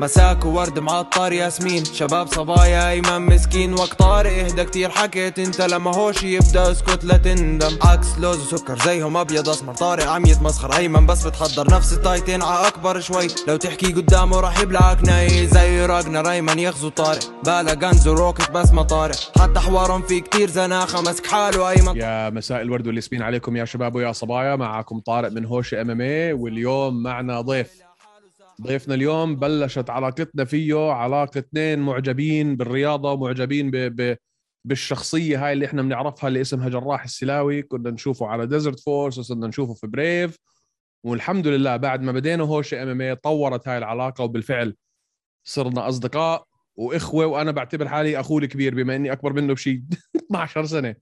مساك وورد معطر ياسمين. شباب صبايا ايمن مسكين. وقت طارق إهدى كتير. حكيت أنت لما هوش يبدأ اسكت لا تندم. عكس لوز وسكر زيهم أبيض أسمر. طارق عم يتمسخر أيمن بس بتحضر نفس التايتين ع أكبر شوي. لو تحكي قدامه راح يبلعك ناي. زي راجنر أيمن يغزو طارق. بالا غنز وروكت بس ما طارق. حتى حوارهم في كتير زناخة. مسك حاله أيمن. يا مساء الورد والياسمين عليكم يا شباب ويا صبايا. معكم طارق من هوش إم إم اي واليوم معنا ضيف ضيفنا اليوم بلشت علاقتنا فيه علاقة اثنين معجبين بالرياضة ومعجبين ب... ب... بالشخصية هاي اللي إحنا بنعرفها اللي اسمها جراح السلاوي. كنا نشوفه على Desert Force وصرنا نشوفه في Brave والحمد لله بعد ما بدينا هوش MMA طورت هاي العلاقة وبالفعل صرنا أصدقاء. وإخوة وأنا بعتبر حالي أخوه الكبير بما إني أكبر منه بشيء 12 سنة.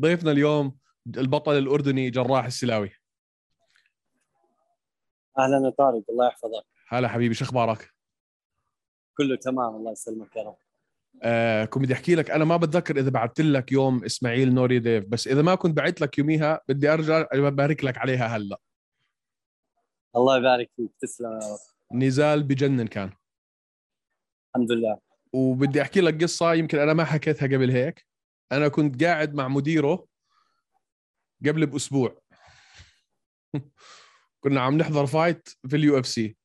ضيفنا اليوم البطل الأردني جراح السلاوي. أهلا يا طارق الله يحفظك. هلا حبيبي شو أخبارك؟ كله تمام الله يسلمك يا رب. آه كنت بدي أحكي لك أنا ما بتذكر إذا بعثت لك يوم إسماعيل نوري ديف بس إذا ما كنت بعت لك يوميها بدي أرجع ببارك لك عليها هلا. الله يبارك فيك تسلم يا رب. نزال بجنن كان. الحمد لله. وبدي أحكي لك قصة يمكن أنا ما حكيتها قبل هيك. أنا كنت قاعد مع مديره قبل بأسبوع. كنا عم نحضر fight في ال UFC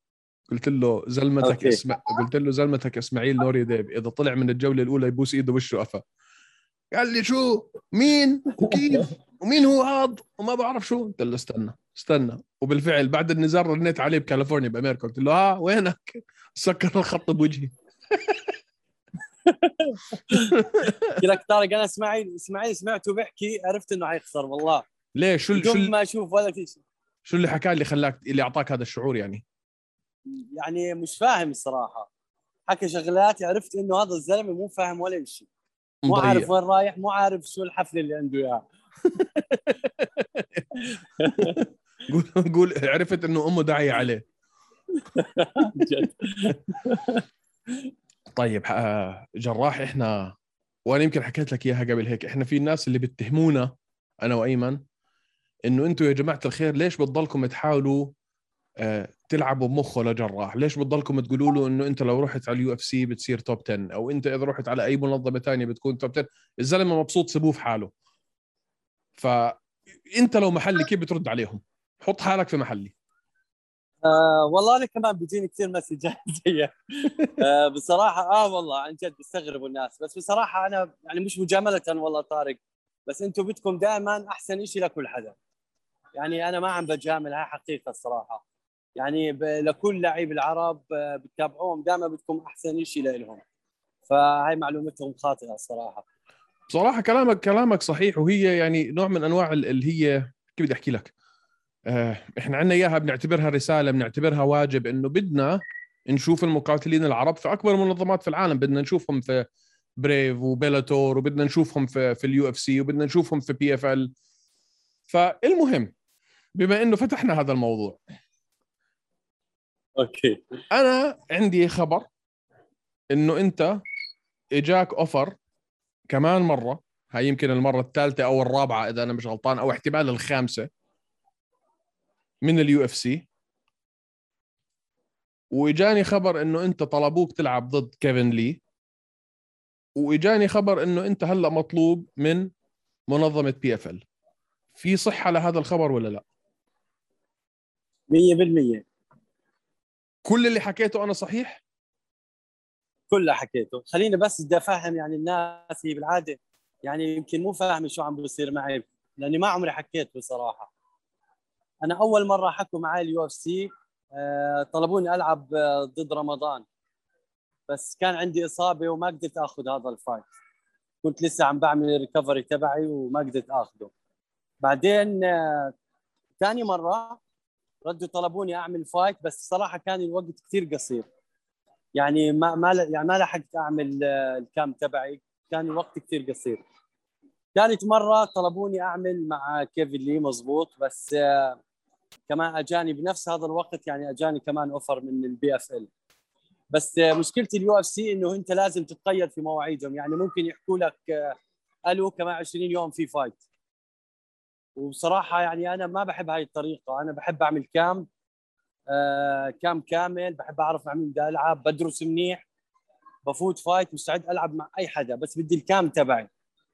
قلت له زلمتك okay. اسم... قلت له زلمتك إسماعيل نوري ديب إذا طلع من الجولة الأولى يبوس إيده وشه قفا. قال لي شو؟ مين؟ وكيف؟ ومين هو هذا؟ وما بعرف شو. قلت له استنى استنى. وبالفعل بعد النزال رنيت عليه بكاليفورنيا بأمريكا. قلت له ها وينك؟ سكر الخط بوجهي. احكي لك طارق أنا إسماعيل إسماعيل سمعته بيحكي عرفت إنه حيخسر والله. ليه شو شو بدون ما أشوف ولا في شيء. شو اللي حكى اللي خلاك اللي أعطاك هذا الشعور يعني؟ يعني مش فاهم الصراحة. حكى شغلات عرفت إنه هذا الزلمة مو فاهم ولا شيء. مو. عارف وين رايح مو عارف شو الحفله اللي عنده اياها قول قول عرفت إنه أمه داعية عليه. طيب آه، جراح إحنا وأنا يمكن حكيت لك إياها قبل هيك إحنا في الناس اللي بيتهمونا أنا وأيمن إنه أنتم يا جماعة الخير ليش بتضلكم تحاولوا تلعبوا بمخه لجراح. ليش بتضلكم تقولوا له إنه أنت لو رحت على ال UFC بتصير top 10 أو أنت إذا رحت على أي منظمة تانية بتكون top 10 الزلمة مبسوط سيبوه في حاله. فانت لو محلي كيف بترد عليهم؟ حط حالك في محلي. آه والله أنا كمان بيجيني كثير مسجات زيك. آه بصراحة آه والله عن جد بيستغربوا الناس. بس بصراحة أنا يعني مش مجاملة والله طارق. بس أنتم بدكم دائما أحسن شيء لكل حدا. يعني أنا ما عم بجامل هاي حقيقة الصراحة. يعني. لكل لعيب العرب آه، بتتابعوهم دائما بدكم أحسن شيء لهم فهاي معلومتهم خاطئة الصراحة. بصراحه كلامك كلامك صحيح وهي يعني نوع من أنواع ال- اللي هي كيف بدي أحكي لك؟ آه، إحنا عندنا إياها بنعتبرها رسالة بنعتبرها واجب إنه بدنا نشوف المقاتلين العرب في أكبر منظمات في العالم. بدنا نشوفهم في Brave و Bellator وبدنا نشوفهم في في ال UFC وبدنا نشوفهم في PFL فالمهم بما إنه فتحنا هذا الموضوع okay. أنا عندي خبر إنه أنت إجاك offer كمان مرة هاي يمكن المرة الثالثة أو الرابعة إذا أنا مش غلطان أو احتمال الخامسة من ال UFC. وإجاني خبر إنه أنت طلبوك تلعب ضد كيفن لي. وإجاني خبر إنه أنت هلأ مطلوب من منظمة PFL في صحة لهذا الخبر ولا لا؟ 100% كل اللي حكيته أنا صحيح؟ كلها حكيته. خليني بس بدي أفهم يعني الناس هي بالعادة يعني يمكن مو فاهمة شو عم بيصير معي لأني ما عمري حكيت بصراحة. أنا أول مرة حكوا معي ال UFC طلبوني ألعب آه، ضد رمضان. بس كان عندي إصابة وما قدرت آخذ هذا ال fight. كنت لسه عم بعمل ال recovery تبعي وما قدرت اخذه بعدين آه، ثاني مرة ردوا طلبوني أعمل fight بس صراحة كان الوقت كثير قصير. يعني ما ما يعني ما لحقت أعمل آه، ال camp تبعي. كان الوقت كثير قصير. ثالث مرة طلبوني أعمل مع كيفن لي مزبوط بس آه، كمان أجاني بنفس هذا الوقت يعني أجاني كمان offer من ال PFL بس آه، مشكله ال UFC إنه أنت لازم تتقيد في مواعيدهم. يعني ممكن يحكوا لك ألو كمان 20 يوم في fight. وبصراحة يعني أنا ما بحب هاي الطريقة. أنا بحب أعمل camp آه camp كامل بحب أعرف مع مين بدي ألعب بدرس منيح بفوت fight مستعد ألعب مع أي حدا بس بدي ال camp تبعي.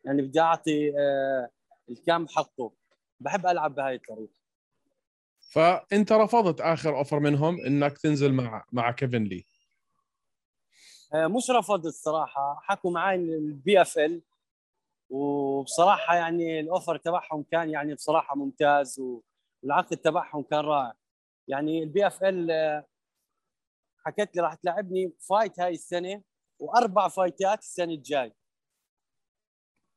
يعني بدي أعطي آه ال camp حقه. بحب ألعب بهاي الطريقة. فأنت رفضت آخر offer منهم إنك تنزل مع مع كيفن لي. آه مش رفضت الصراحه حكوا معي ال PFL. وبصراحة يعني ال offer تبعهم كان يعني بصراحة ممتاز والعقد تبعهم كان رائع. يعني ال PFL حكت لي راح تلعبني fight هاي السنة وأربع fight ات السنة الجاي.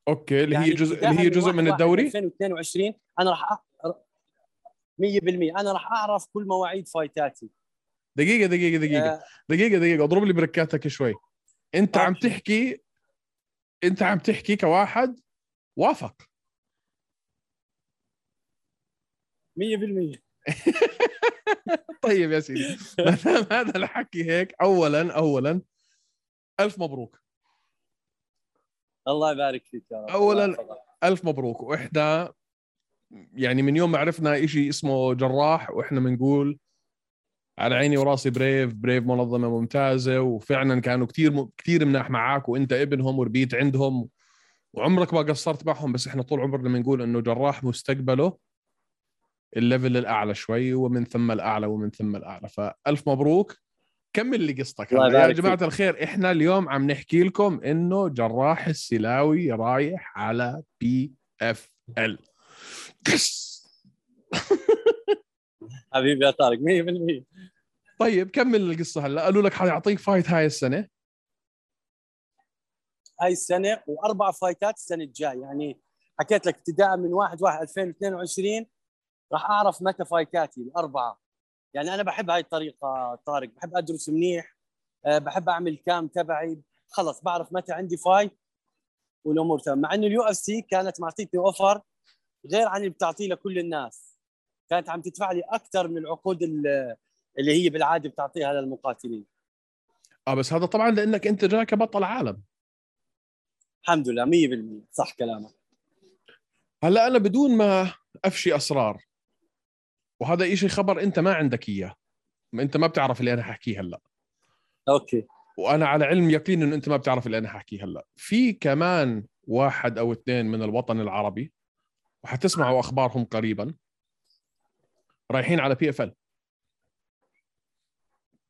okay اللي يعني هي جزء اللي هي جزء من الدوري؟ 2022 أنا راح أ... 100% أنا راح أعرف كل مواعيد fight اتي دقيقة دقيقة دقيقة. آه، دقيقة دقيقة. أضرب لي بركاتك شوي. أنت عم. تحكي انت عم تحكي كواحد وافق. 100% طيب يا سيدي ما دام هذا الحكي هيك اولا اولا ألف مبروك. الله يبارك فيك يا رب. يحفظك. ألف مبروك. وإحنا يعني من يوم ما عرفنا إشي اسمه جراح وإحنا بنقول على عيني وراسي بريف بريف منظمة ممتازة وفعلا كانوا كثير كثير مناح معك وأنت ابنهم وربيت عندهم. وعمرك ما قصرت معهم بس إحنا طول عمرنا بنقول إنه جراح مستقبله ال level الأعلى شوي ومن ثم الأعلى ومن ثم الأعلى. فألف مبروك. كمل لي قصتك. يا جماعة. الخير إحنا اليوم عم نحكي لكم إنه جراح السلاوي رايح على PFL حبيبي يا طارق 100% طيب كمل القصة هلا. قالوا لك حيعطيك fight هاي السنة. هاي السنة وأربع fight ات السنة الجاي يعني حكيت لك ابتداء من 1 1 2022 راح أعرف متى fight اتي الأربعة. يعني أنا بحب هاي الطريقة طارق. بحب أدرس منيح أه، بحب أعمل camp تبعي. خلص بعرف متى عندي fight والأمور تمام. مع إنه ال UFC كانت معطيتني offer غير عن اللي بتعطيه لكل الناس. كانت عم تدفع لي أكثر من العقود ال- اللي هي بالعادة بتعطيها للمقاتلين. آه بس هذا طبعا لأنك أنت جاي كبطل عالم. الحمد لله 100% صح كلامك. هلأ أنا بدون ما أفشي أسرار وهذا إشي خبر أنت ما عندك إياه. أنت ما بتعرف اللي أنا حاحكيه هلأ. أوكي. وأنا على علم يقين إنه أنت ما بتعرف اللي أنا حاحكيه هلأ. في كمان واحد أو اثنين من الوطن العربي وحتسمعوا أخبارهم قريبا. رايحين على بي اف ال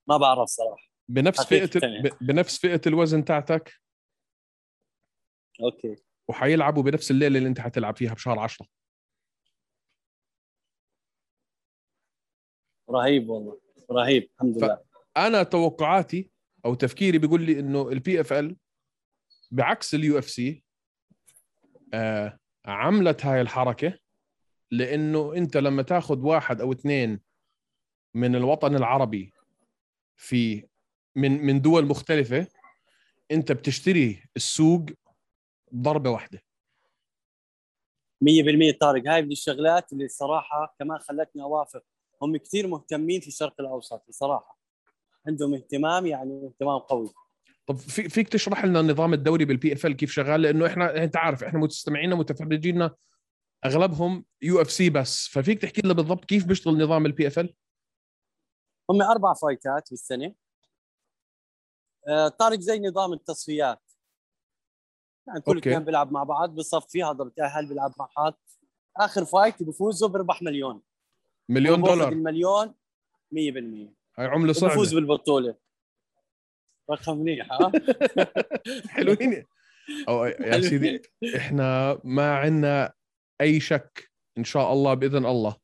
ما بعرف صراحة. بنفس فئة بنفس فئة الوزن تاعتك. okay. وحيلعبوا بنفس الليلة اللي انت حتلعب فيها بشهر 10 رهيب والله. رهيب الحمد لله. أنا توقعاتي أو تفكيري بيقول لي إنه ال PFL بعكس ال UFC عملت هاي الحركة لأنه أنت لما تاخذ واحد أو اثنين من الوطن العربي في من من دول مختلفة أنت بتشتري السوق ضربة واحدة. 100% طارق هاي من الشغلات اللي الصراحه كمان خلتني أوافق. هم كثير مهتمين في الشرق الأوسط بصراحه عندهم اهتمام يعني اهتمام قوي. طب في فيك تشرح لنا النظام الدوري بال PFL كيف شغال؟ لأنه إحنا انت عارف إحنا مستمعينا متفرجينا أغلبهم UFC بس. ففيك تحكي لنا بالضبط كيف بيشتغل نظام ال PFL هم أربع fight ات بالسنة. آه، طارق زي نظام التصفيات. يعني كل. اثنين بيلعب مع بعض بصفي هذا بتاهل بيلعب مع حد. آخر fight بيفوزوا بربح مليون. مليون دولار. المليون 100% هاي عملة صعبه بالبطولة. رقم منيح ها؟ حلوين. أو يا سيدي إحنا ما عندنا أي شك إن شاء الله بإذن الله.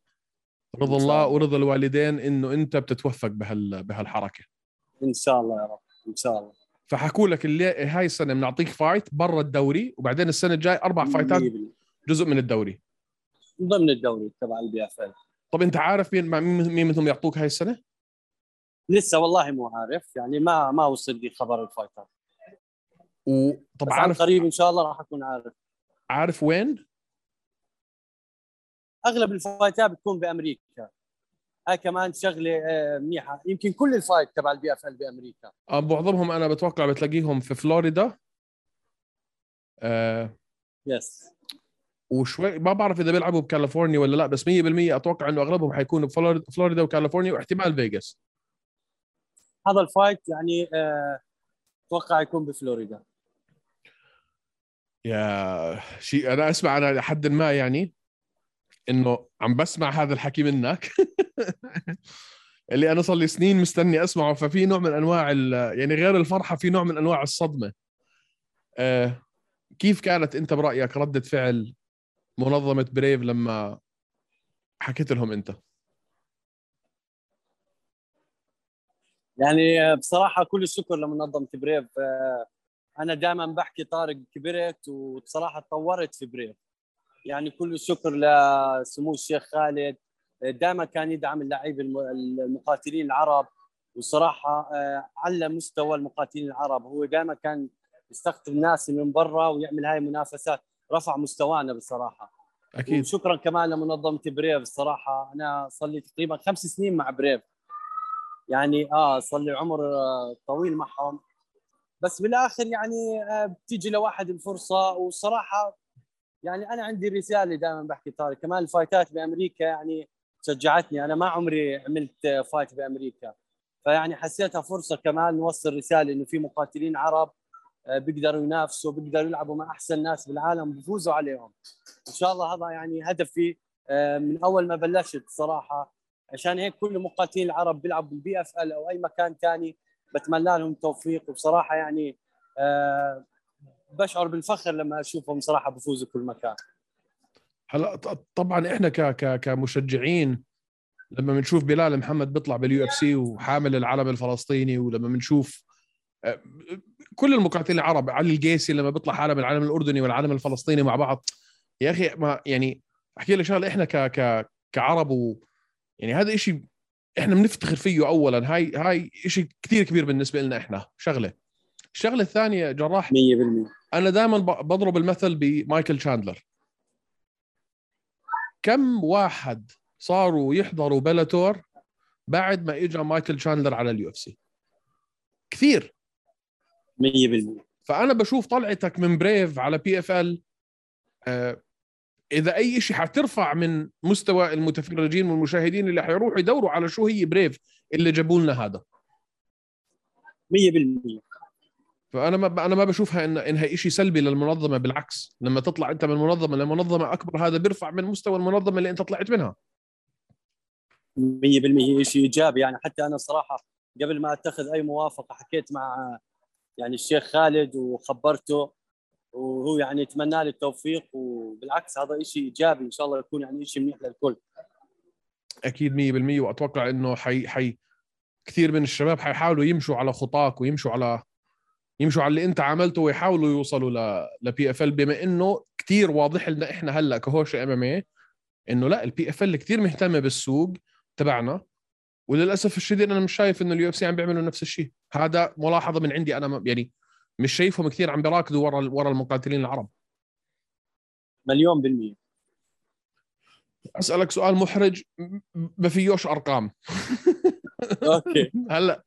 رضا الله. ورضا الوالدين إنه أنت بتتوفق بهال بهالحركة. إن شاء الله يا رب إن شاء الله. فحكوا لك اللي هاي السنة بنعطيك fight برا الدوري وبعدين السنة الجاي أربع fight ات 100% جزء من الدوري. من ضمن الدوري تبع ال PFL طب أنت عارف مين مع مين منهم يعطوك هاي السنة؟ لسه والله مو عارف يعني ما ما وصل لي خبر ال fight ات وطب بس عن عارف قريب إن شاء الله راح أكون عارف. عارف وين؟ أغلب ال fight ات بتكون بأمريكا. هاي كمان شغلة آه، منيحة. يمكن كل ال fight تبع ال PFL بأمريكا. آه، معظمهم أنا بتوقع بتلاقيهم في فلوريدا. آه yes وشوي ما بعرف إذا بيلعبوا بكاليفورنيا ولا لا بس 100% أتوقع إنه أغلبهم حيكونوا بفلوريدا فلوريدا وكاليفورنيا واحتمال فيغاس هذا ال fight يعني آه، أتوقع يكون بفلوريدا. يا شيء أنا أسمع أنا لحد ما يعني. إنه عم بسمع هذا الحكي منك. اللي أنا صار لي سنين مستني أسمعه. ففي نوع من أنواع يعني غير الفرحة في نوع من أنواع الصدمة. آه كيف كانت أنت برأيك ردة فعل منظمة Brave لما حكيت لهم أنت؟ يعني بصراحة كل الشكر لمنظمة بريف آه، أنا دائما بحكي طارق كبرت وبصراحة تطورت في بريف يعني كل الشكر لسمو الشيخ خالد. دائما كان يدعم اللعيبه الم- المقاتلين العرب وصراحة آه، على مستوى المقاتلين العرب. هو دائما كان يستقطب ناس من برا ويعمل هاي المنافسات. رفع مستوانا بصراحة. أكيد. وشكرا كمان لمنظمة Brave. الصراحه أنا صار لي تقريبا خمس سنين مع Brave. يعني آه صار لي عمر آه، طويل معهم. بس بالآخر يعني آه، بتيجي لواحد الفرصة. وصراحة يعني أنا عندي رسالة دائما بحكي طارق. كمان ال fight ات بأمريكا يعني شجعتني. أنا ما عمري عملت fight بأمريكا. فيعني حسيتها فرصة كمان نوصل رسالة إنه في مقاتلين عرب آه، بيقدروا ينافسوا بيقدروا يلعبوا مع أحسن ناس بالعالم بيفوزوا عليهم. إن شاء الله هذا يعني هدفي آه، من أول ما بلشت صراحة. عشان هيك كل المقاتلين العرب بيلعبوا بال PFL أو أي مكان ثاني بتمنى لهم التوفيق وبصراحة يعني آه، بشعر بالفخر لما أشوفهم صراحة بفوزوا كل مكان. هلا ط- طبعا إحنا ك ك كمشجعين لما بنشوف بلال محمد بيطلع بال UFC وحامل العلم الفلسطيني ولما بنشوف آه، كل المقاتلين العرب علي القيسي لما بيطلع حامل العلم الأردني والعلم الفلسطيني مع بعض. يا أخي ما يعني أحكي لك شغلة إحنا ك ك كعرب و يعني هذا إشي إحنا بنفتخر فيه اولا. هاي هاي إشي كثير كبير بالنسبة لنا إحنا شغلة. الشغلة الثانية جراح. 100% أنا دائما بضرب المثل بمايكل شاندلر. كم واحد صاروا يحضروا بلاتور بعد ما اجى مايكل شاندلر على ال UFC؟ كثير. 100% فأنا بشوف طلعتك من بريف على PFL. إذا أي شيء حترفع من مستوى المتفرجين والمشاهدين اللي حيروحوا يدوروا على شو هي بريف اللي جابوا لنا هذا. 100% فأنا ما أنا ما بشوفها إن إنها شيء سلبي للمنظمة بالعكس. لما تطلع أنت من منظمة لمنظمة أكبر هذا بيرفع من مستوى المنظمة اللي أنت طلعت منها. 100% شيء إيجابي. يعني حتى أنا صراحة قبل ما أتخذ أي موافقة حكيت مع يعني الشيخ خالد وخبرته وهو يعني يتمنى لي التوفيق وبالعكس هذا شيء إيجابي. إن شاء الله يكون يعني شيء منيح للكل. أكيد 100% وأتوقع إنه حي حي كثير من الشباب حيحاولوا يمشوا على خطاك ويمشوا على يمشوا على اللي انت عملته ويحاولوا يوصلوا ل ل PFL بما انه كثير واضح لنا إحنا هلا كهوشة MMA انه لا ال PFL كثير مهتمة بالسوق تبعنا وللأسف الشديد أنا مش شايف إنه ال UFC عم بيعملوا نفس الشيء. هذا ملاحظة من عندي أنا يعني مش شايفهم كثير عم بيراكضوا ورا ورا المقاتلين العرب. مليون بالمية. أسألك سؤال محرج ما فيوش أرقام. أوكي. هلا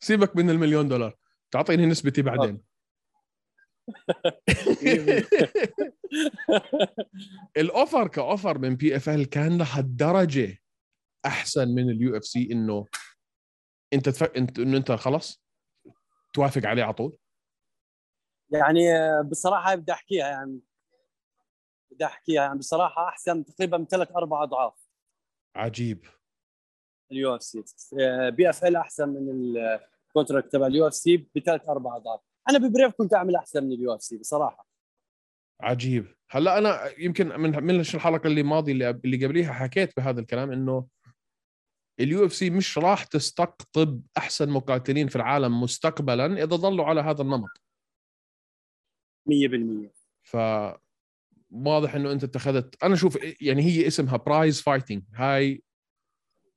سيبك من المليون دولار. تعطيني نسبتي بعدين. ال offer كـ offer من PFL كان لهالدرجه أحسن من ال UFC إنه أنت تف... انت إنه أنت خلص توافق عليه على طول. يعني آه، بصراحة بدي أحكيها يعني بدي أحكيها يعني بصراحة أحسن تقريبا ثلاث أربع أضعاف. عجيب. ال UFC PFL أحسن من ال contract تبع ال UFC بثلاث أربع اضعاف. أنا ببريف كنت أعمل أحسن من ال U FC بصراحة. عجيب. هلا أنا يمكن من من الحلقة اللي ماضي اللي اللي قبليها حكيت بهذا الكلام إنه ال UFC مش راح تستقطب أحسن مقاتلين في العالم مستقبلا إذا ظلوا على هذا النمط. 100% ف واضح إنه أنت اتخذت أنا شوف يعني هي اسمها prize fighting هاي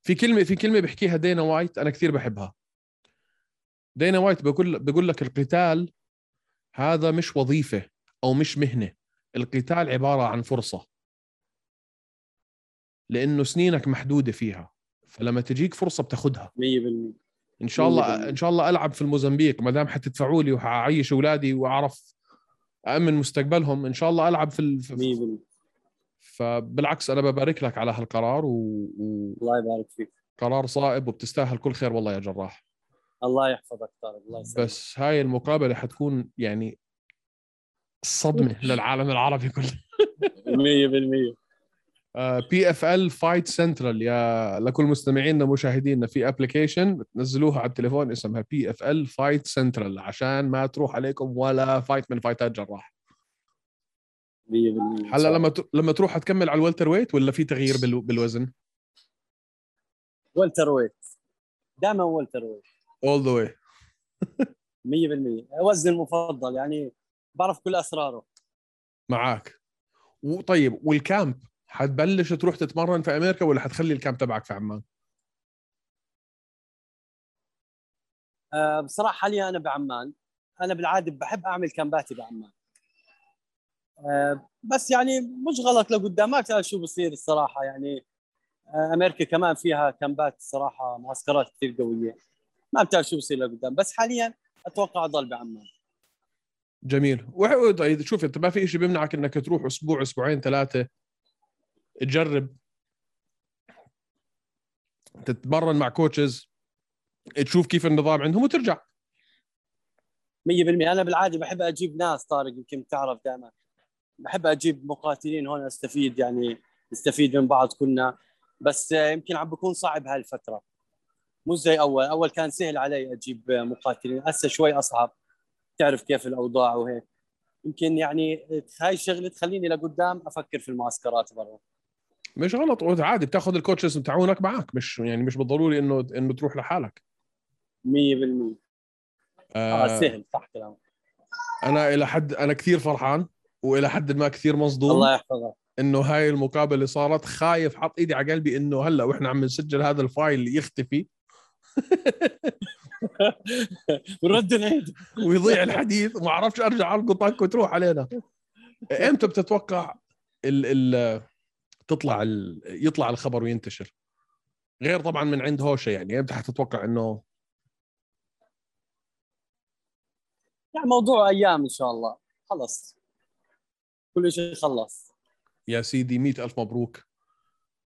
في كلمة في كلمة بحكيها دانا وايت أنا كثير بحبها. دينا وايت بقول بقول لك القتال هذا مش وظيفة أو مش مهنة. القتال عبارة عن فرصة. لأنه سنينك محدودة فيها. فلما تجيك فرصة بتاخذها 100% إن شاء الله 100%. إن شاء الله ألعب في الموزمبيق. ما دام حتدفعوا لي وحعيش أولادي وأعرف امن مستقبلهم إن شاء الله ألعب في ال... في- 100% فبالعكس أنا ببارك لك على هالقرار و- الله يبارك فيك. وقرار صائب وبتستاهل كل خير والله يا جراح. الله يحفظك طارق الله يسلمك. بس هاي المقابلة حتكون يعني صدمة للعالم العربي كله. 100% PFL Fight Central يا لكل مستمعينا مشاهدينا في application بتنزلوها على التليفون اسمها PFL Fight Central عشان ما تروح عليكم ولا fight من فايتات جراح. 100% هلا لما. لما تروح تكمل على ال welterweight ولا في تغيير بال... بالوزن؟ welterweight. دائما welterweight. all the way 100% وزني المفضل يعني بعرف كل أسراره. معك وطيب وال camp؟ حتبلش تروح تتمرن في أمريكا ولا حتخلي ال camp تبعك في عمان؟ آه، بصراحة حاليا أنا بعمان. أنا بالعادة بحب أعمل كامباتي بعمان. آه، بس يعني مش غلط لقدام ما بتعرف شو بصير الصراحة يعني آه، أمريكا كمان فيها كامبات صراحة معسكرات كثير قوية. ما بتعرف شو بصير لقدام. بس حاليا أتوقع أضل بعمان. جميل. طيب شوف أنت ما في شيء بيمنعك إنك تروح أسبوع أسبوعين ثلاثة تجرب تتمرن مع كوتشز تشوف كيف النظام عندهم وترجع. 100% أنا بالعادة بحب أجيب ناس طارق يمكن بتعرف دائما. بحب أجيب مقاتلين هون أستفيد يعني نستفيد من بعض كلنا بس يمكن عم بكون صعب هاي مش زي أول. أول كان سهل علي أجيب آه، مقاتلين. هسه شوي أصعب. تعرف كيف الأوضاع وهيك. يمكن يعني هاي الشغلة تخليني لقدام أفكر في المعسكرات برا. مش غلط. عادي بتاخذ ال coaches بتاعونك معك مش يعني مش بالضروري إنه إنه تروح لحالك. 100% آه آه سهل. صح كلامك أنا إلى حد أنا كثير فرحان وإلى حد ما كثير مصدوم. الله يحفظك. إنه هاي المقابلة صارت خايف حط إيدي على قلبي إنه هلأ وإحنا عم نسجل هذا ال file يختفي. ونرد نعيد ويضيع الحديث وما أعرفش أرجع القطك وتروح علينا. إمتى بتتوقع ال ال تطلع ال يطلع الخبر وينتشر؟ غير طبعا من عند هوشة يعني. إمتى حتتوقع إنه يعني موضوع أيام إن شاء الله. خلص. كل شيء خلص. يا سيدي مئة ألف مبروك.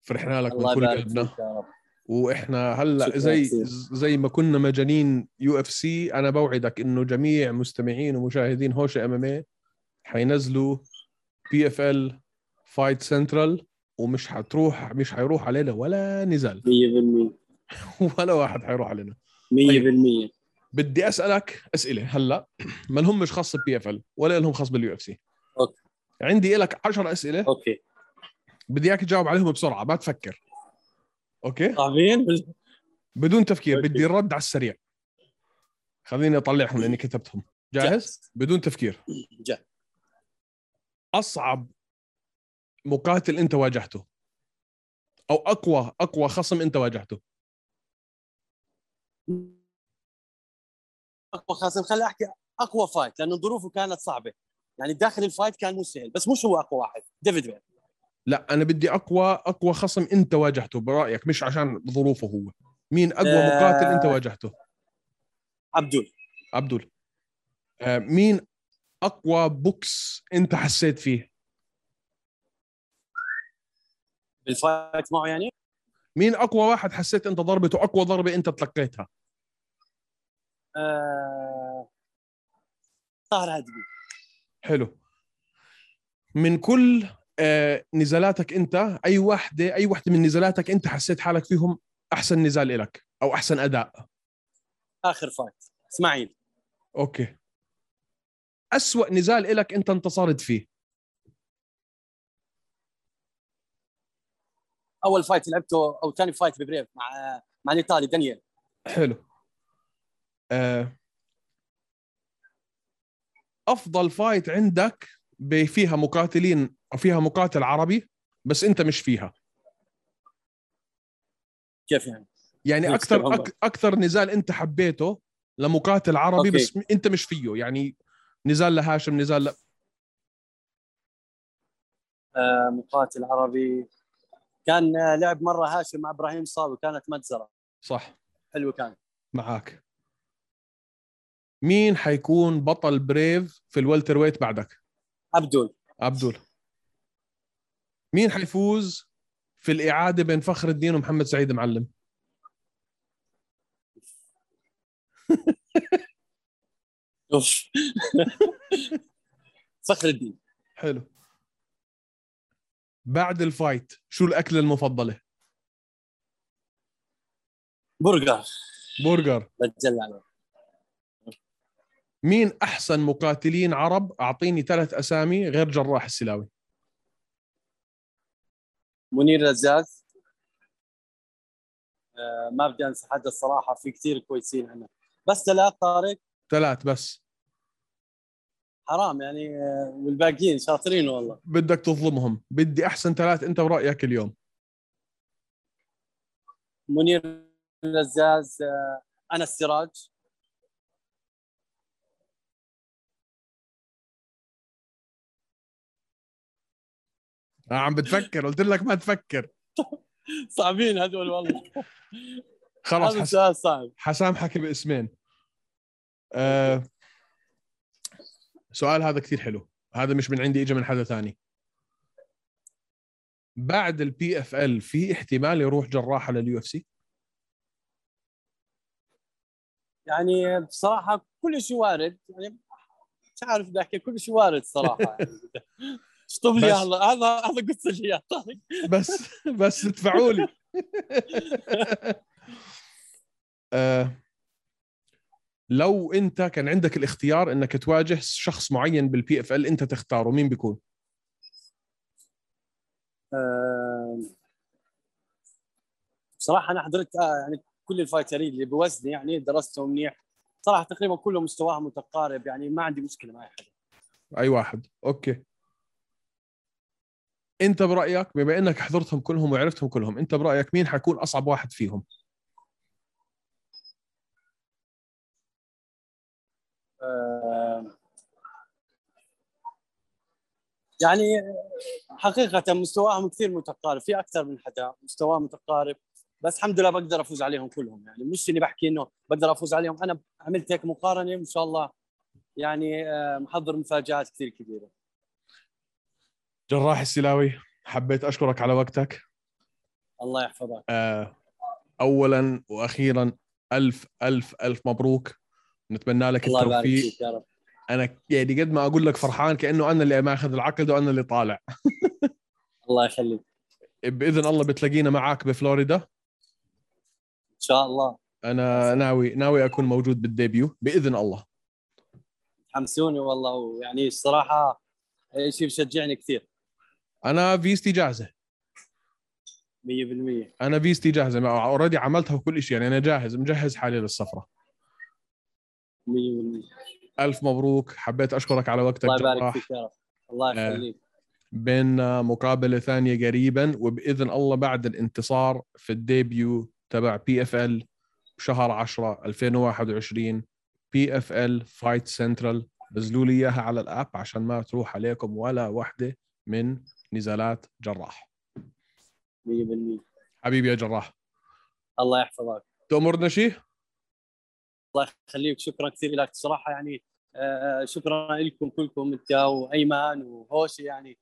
فرحنا لك من الله كل قلبنا. فيك يا رب. وإحنا هلأ زي. زي ما كنا مجانين UFC أنا بوعدك إنه جميع مستمعين ومشاهدين هوشة MMA حينزلوا PFL Fight Central ومش حتروح مش حيروح علينا ولا نزال 100% ولا واحد حيروح علينا. 100% بدي أسألك أسئلة هلأ. ما لهم مش خاص ب PFL ولا لهم خاص بال UFC؟ أوكي. عندي لك 10 أسئلة. أوكي. بدي إياك تجاوب عليهم بسرعة ما تفكر. أوكي. صعبين بدون تفكير أوكي. بدي الرد على السريع. خليني أطلعهم لأني كتبتهم. جاهز؟ بدون تفكير. جاهز. أصعب مقاتل أنت واجهته أو أقوى أقوى خصم أنت واجهته. أقوى خصم خليني أحكي. أقوى fight لأنه ظروفه كانت صعبة. يعني داخل ال fight كان مو سهل بس مش هو أقوى واحد. ديفيد بير لا أنا بدي أقوى أقوى خصم أنت واجهته برأيك مش عشان ظروفه هو. مين أقوى آه. مقاتل أنت واجهته؟ عبدول. عبدول. آه مين أقوى بوكس أنت حسيت فيه؟ بال fight معه يعني؟ مين أقوى واحد حسيت أنت ضربته أقوى ضربة أنت تلقيتها؟ آه... طاهر هدبي حلو. من كل نزالاتك انت أي واحدة أي واحدة من نزالاتك انت حسيت حالك فيهم أحسن نزال لك أو أحسن أداء؟ آخر fight إسماعيل. أوكي. أسوأ نزال لك أنت انتصرت فيه. أول fight لعبته أو ثاني fight ببريف مع مع الإيطالي دانيال حلو. آه أفضل fight عندك فيها مقاتلين فيها مقاتل عربي بس أنت مش فيها. كيف يعني؟ يعني أكثر. أك أكثر نزال أنت حبيته لمقاتل عربي أوكي. بس أنت مش فيه. يعني نزال لهاشم نزال ل... آه مقاتل عربي. كان آه، لعب مرة هاشم مع إبراهيم صاوي كانت مجزرة. صح. حلو كان. معاك. مين حيكون بطل بريف في ال welterweight بعدك؟ عبدول. عبدول. مين حيفوز في الإعادة بين فخر الدين ومحمد سعيد معلم؟ أوف. فخر الدين. حلو. بعد ال fight شو الأكلة المفضلة؟ برجر. برجر. بتجلى مين أحسن مقاتلين عرب؟ أعطيني ثلاث أسامي غير جراح السلاوي. منير رزاز. آه ما بدي أنسى حدا الصراحة في كثير كويسين عنا بس ثلاث طارق. ثلاث بس. حرام يعني آه والباقيين شاطرين والله. بدك تظلمهم. بدي أحسن ثلاث أنت برأيك اليوم. منير رزاز آه أنا عم بتفكر. قلت لك ما تفكر. صعبين هذول والله. خلاص هذا حس... سؤال صعب. حسامحك باسمين. آه... سؤال هذا كثير حلو. هذا مش من عندي اجى من حدا ثاني بعد ال PFL في احتمال يروح جراح على ال UFC يعني بصراحة كل شيء وارد. يعني مش عارف بدي أحكي كل شيء وارد صراحة. يعني اشطب لي هذا؟ هذا قصة لي يا طارق بس بس ادفعوا لي. آه، لو انت كان عندك الاختيار انك تواجه شخص معين بال PFL انت تختاره مين بيكون؟ آه، بصراحه أنا حضرت آه، يعني كل ال fighter ين اللي بوزني يعني درستهم منيح. صراحة تقريبا كلهم مستواهم متقارب يعني ما عندي مشكلة مع أي حدا. أي واحد. أوكي. انت برأيك بما انك حضرتهم كلهم وعرفتهم كلهم انت برأيك مين حيكون أصعب واحد فيهم؟ آه، يعني حقيقة مستواهم كثير متقارب في أكثر من حدا مستواه متقارب بس الحمد لله بقدر أفوز عليهم كلهم يعني مش إني بحكي إنه بقدر أفوز عليهم أنا عملت هيك مقارنة وإن شاء الله يعني آه، محضر مفاجآت كثير كبيرة جراح السلاوي حبيت أشكرك على وقتك. الله يحفظك. آه، اولا وأخيرا ألف ألف ألف مبروك. نتمنى لك الله يبارك التوفيق. فيك يا رب. أنا يعني قد ما أقول لك فرحان كأنه أنا اللي ماخذ العقد وأنا اللي طالع. الله يخليك. بإذن الله بتلاقينا معك بفلوريدا. إن شاء الله. أنا ناوي ناوي أكون موجود بال debut بإذن الله. حمسوني والله ويعني الصراحة شيء بشجعني كثير. أنا فيزتي جاهزة. 100% أنا فيزتي جاهزة. already عملتها وكل شيء يعني أنا جاهز مجهز حالي للسفرة. 100% ألف مبروك. حبيت أشكرك على وقتك. الله يبارك فيك يا رب. الله آه، يخليك. بيننا مقابلة ثانية قريبا وبإذن الله بعد الانتصار في ال debut تبع PFL بشهر 10 2021 PFL Fight Central نزلوا لي إياها على ال app عشان ما تروح عليكم ولا وحده من نزالات جراح. 100% حبيبي يا جراح. الله يحفظك. تأمرنا شيء الله يخليك. شكرا كثير لك. صراحة يعني آه، شكرا لكم كلكم انت وأيمن وهوشي يعني.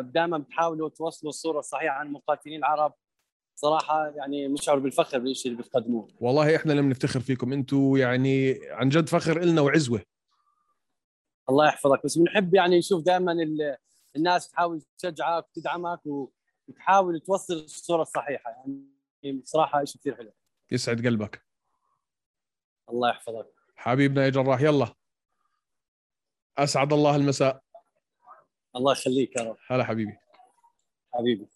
دائما بتحاولوا توصلوا الصورة الصحيحة عن المقاتلين العرب. صراحة يعني مشعر بالفخر بالشيء اللي بتقدموه. والله إحنا اللي بنفتخر فيكم. أنتم يعني عن جد فخر إلنا وعزوة. الله يحفظك. بس بنحب يعني نشوف دائما الناس تحاول تشجعك وتدعمك وتحاول توصل الصورة الصحيحة. يعني بصراحة شيء كثير حلو. يسعد قلبك. الله يحفظك. حبيبنا يا جراح يلا. أسعد الله المساء. الله يخليك يا رب. هلا حبيبي. حبيبي.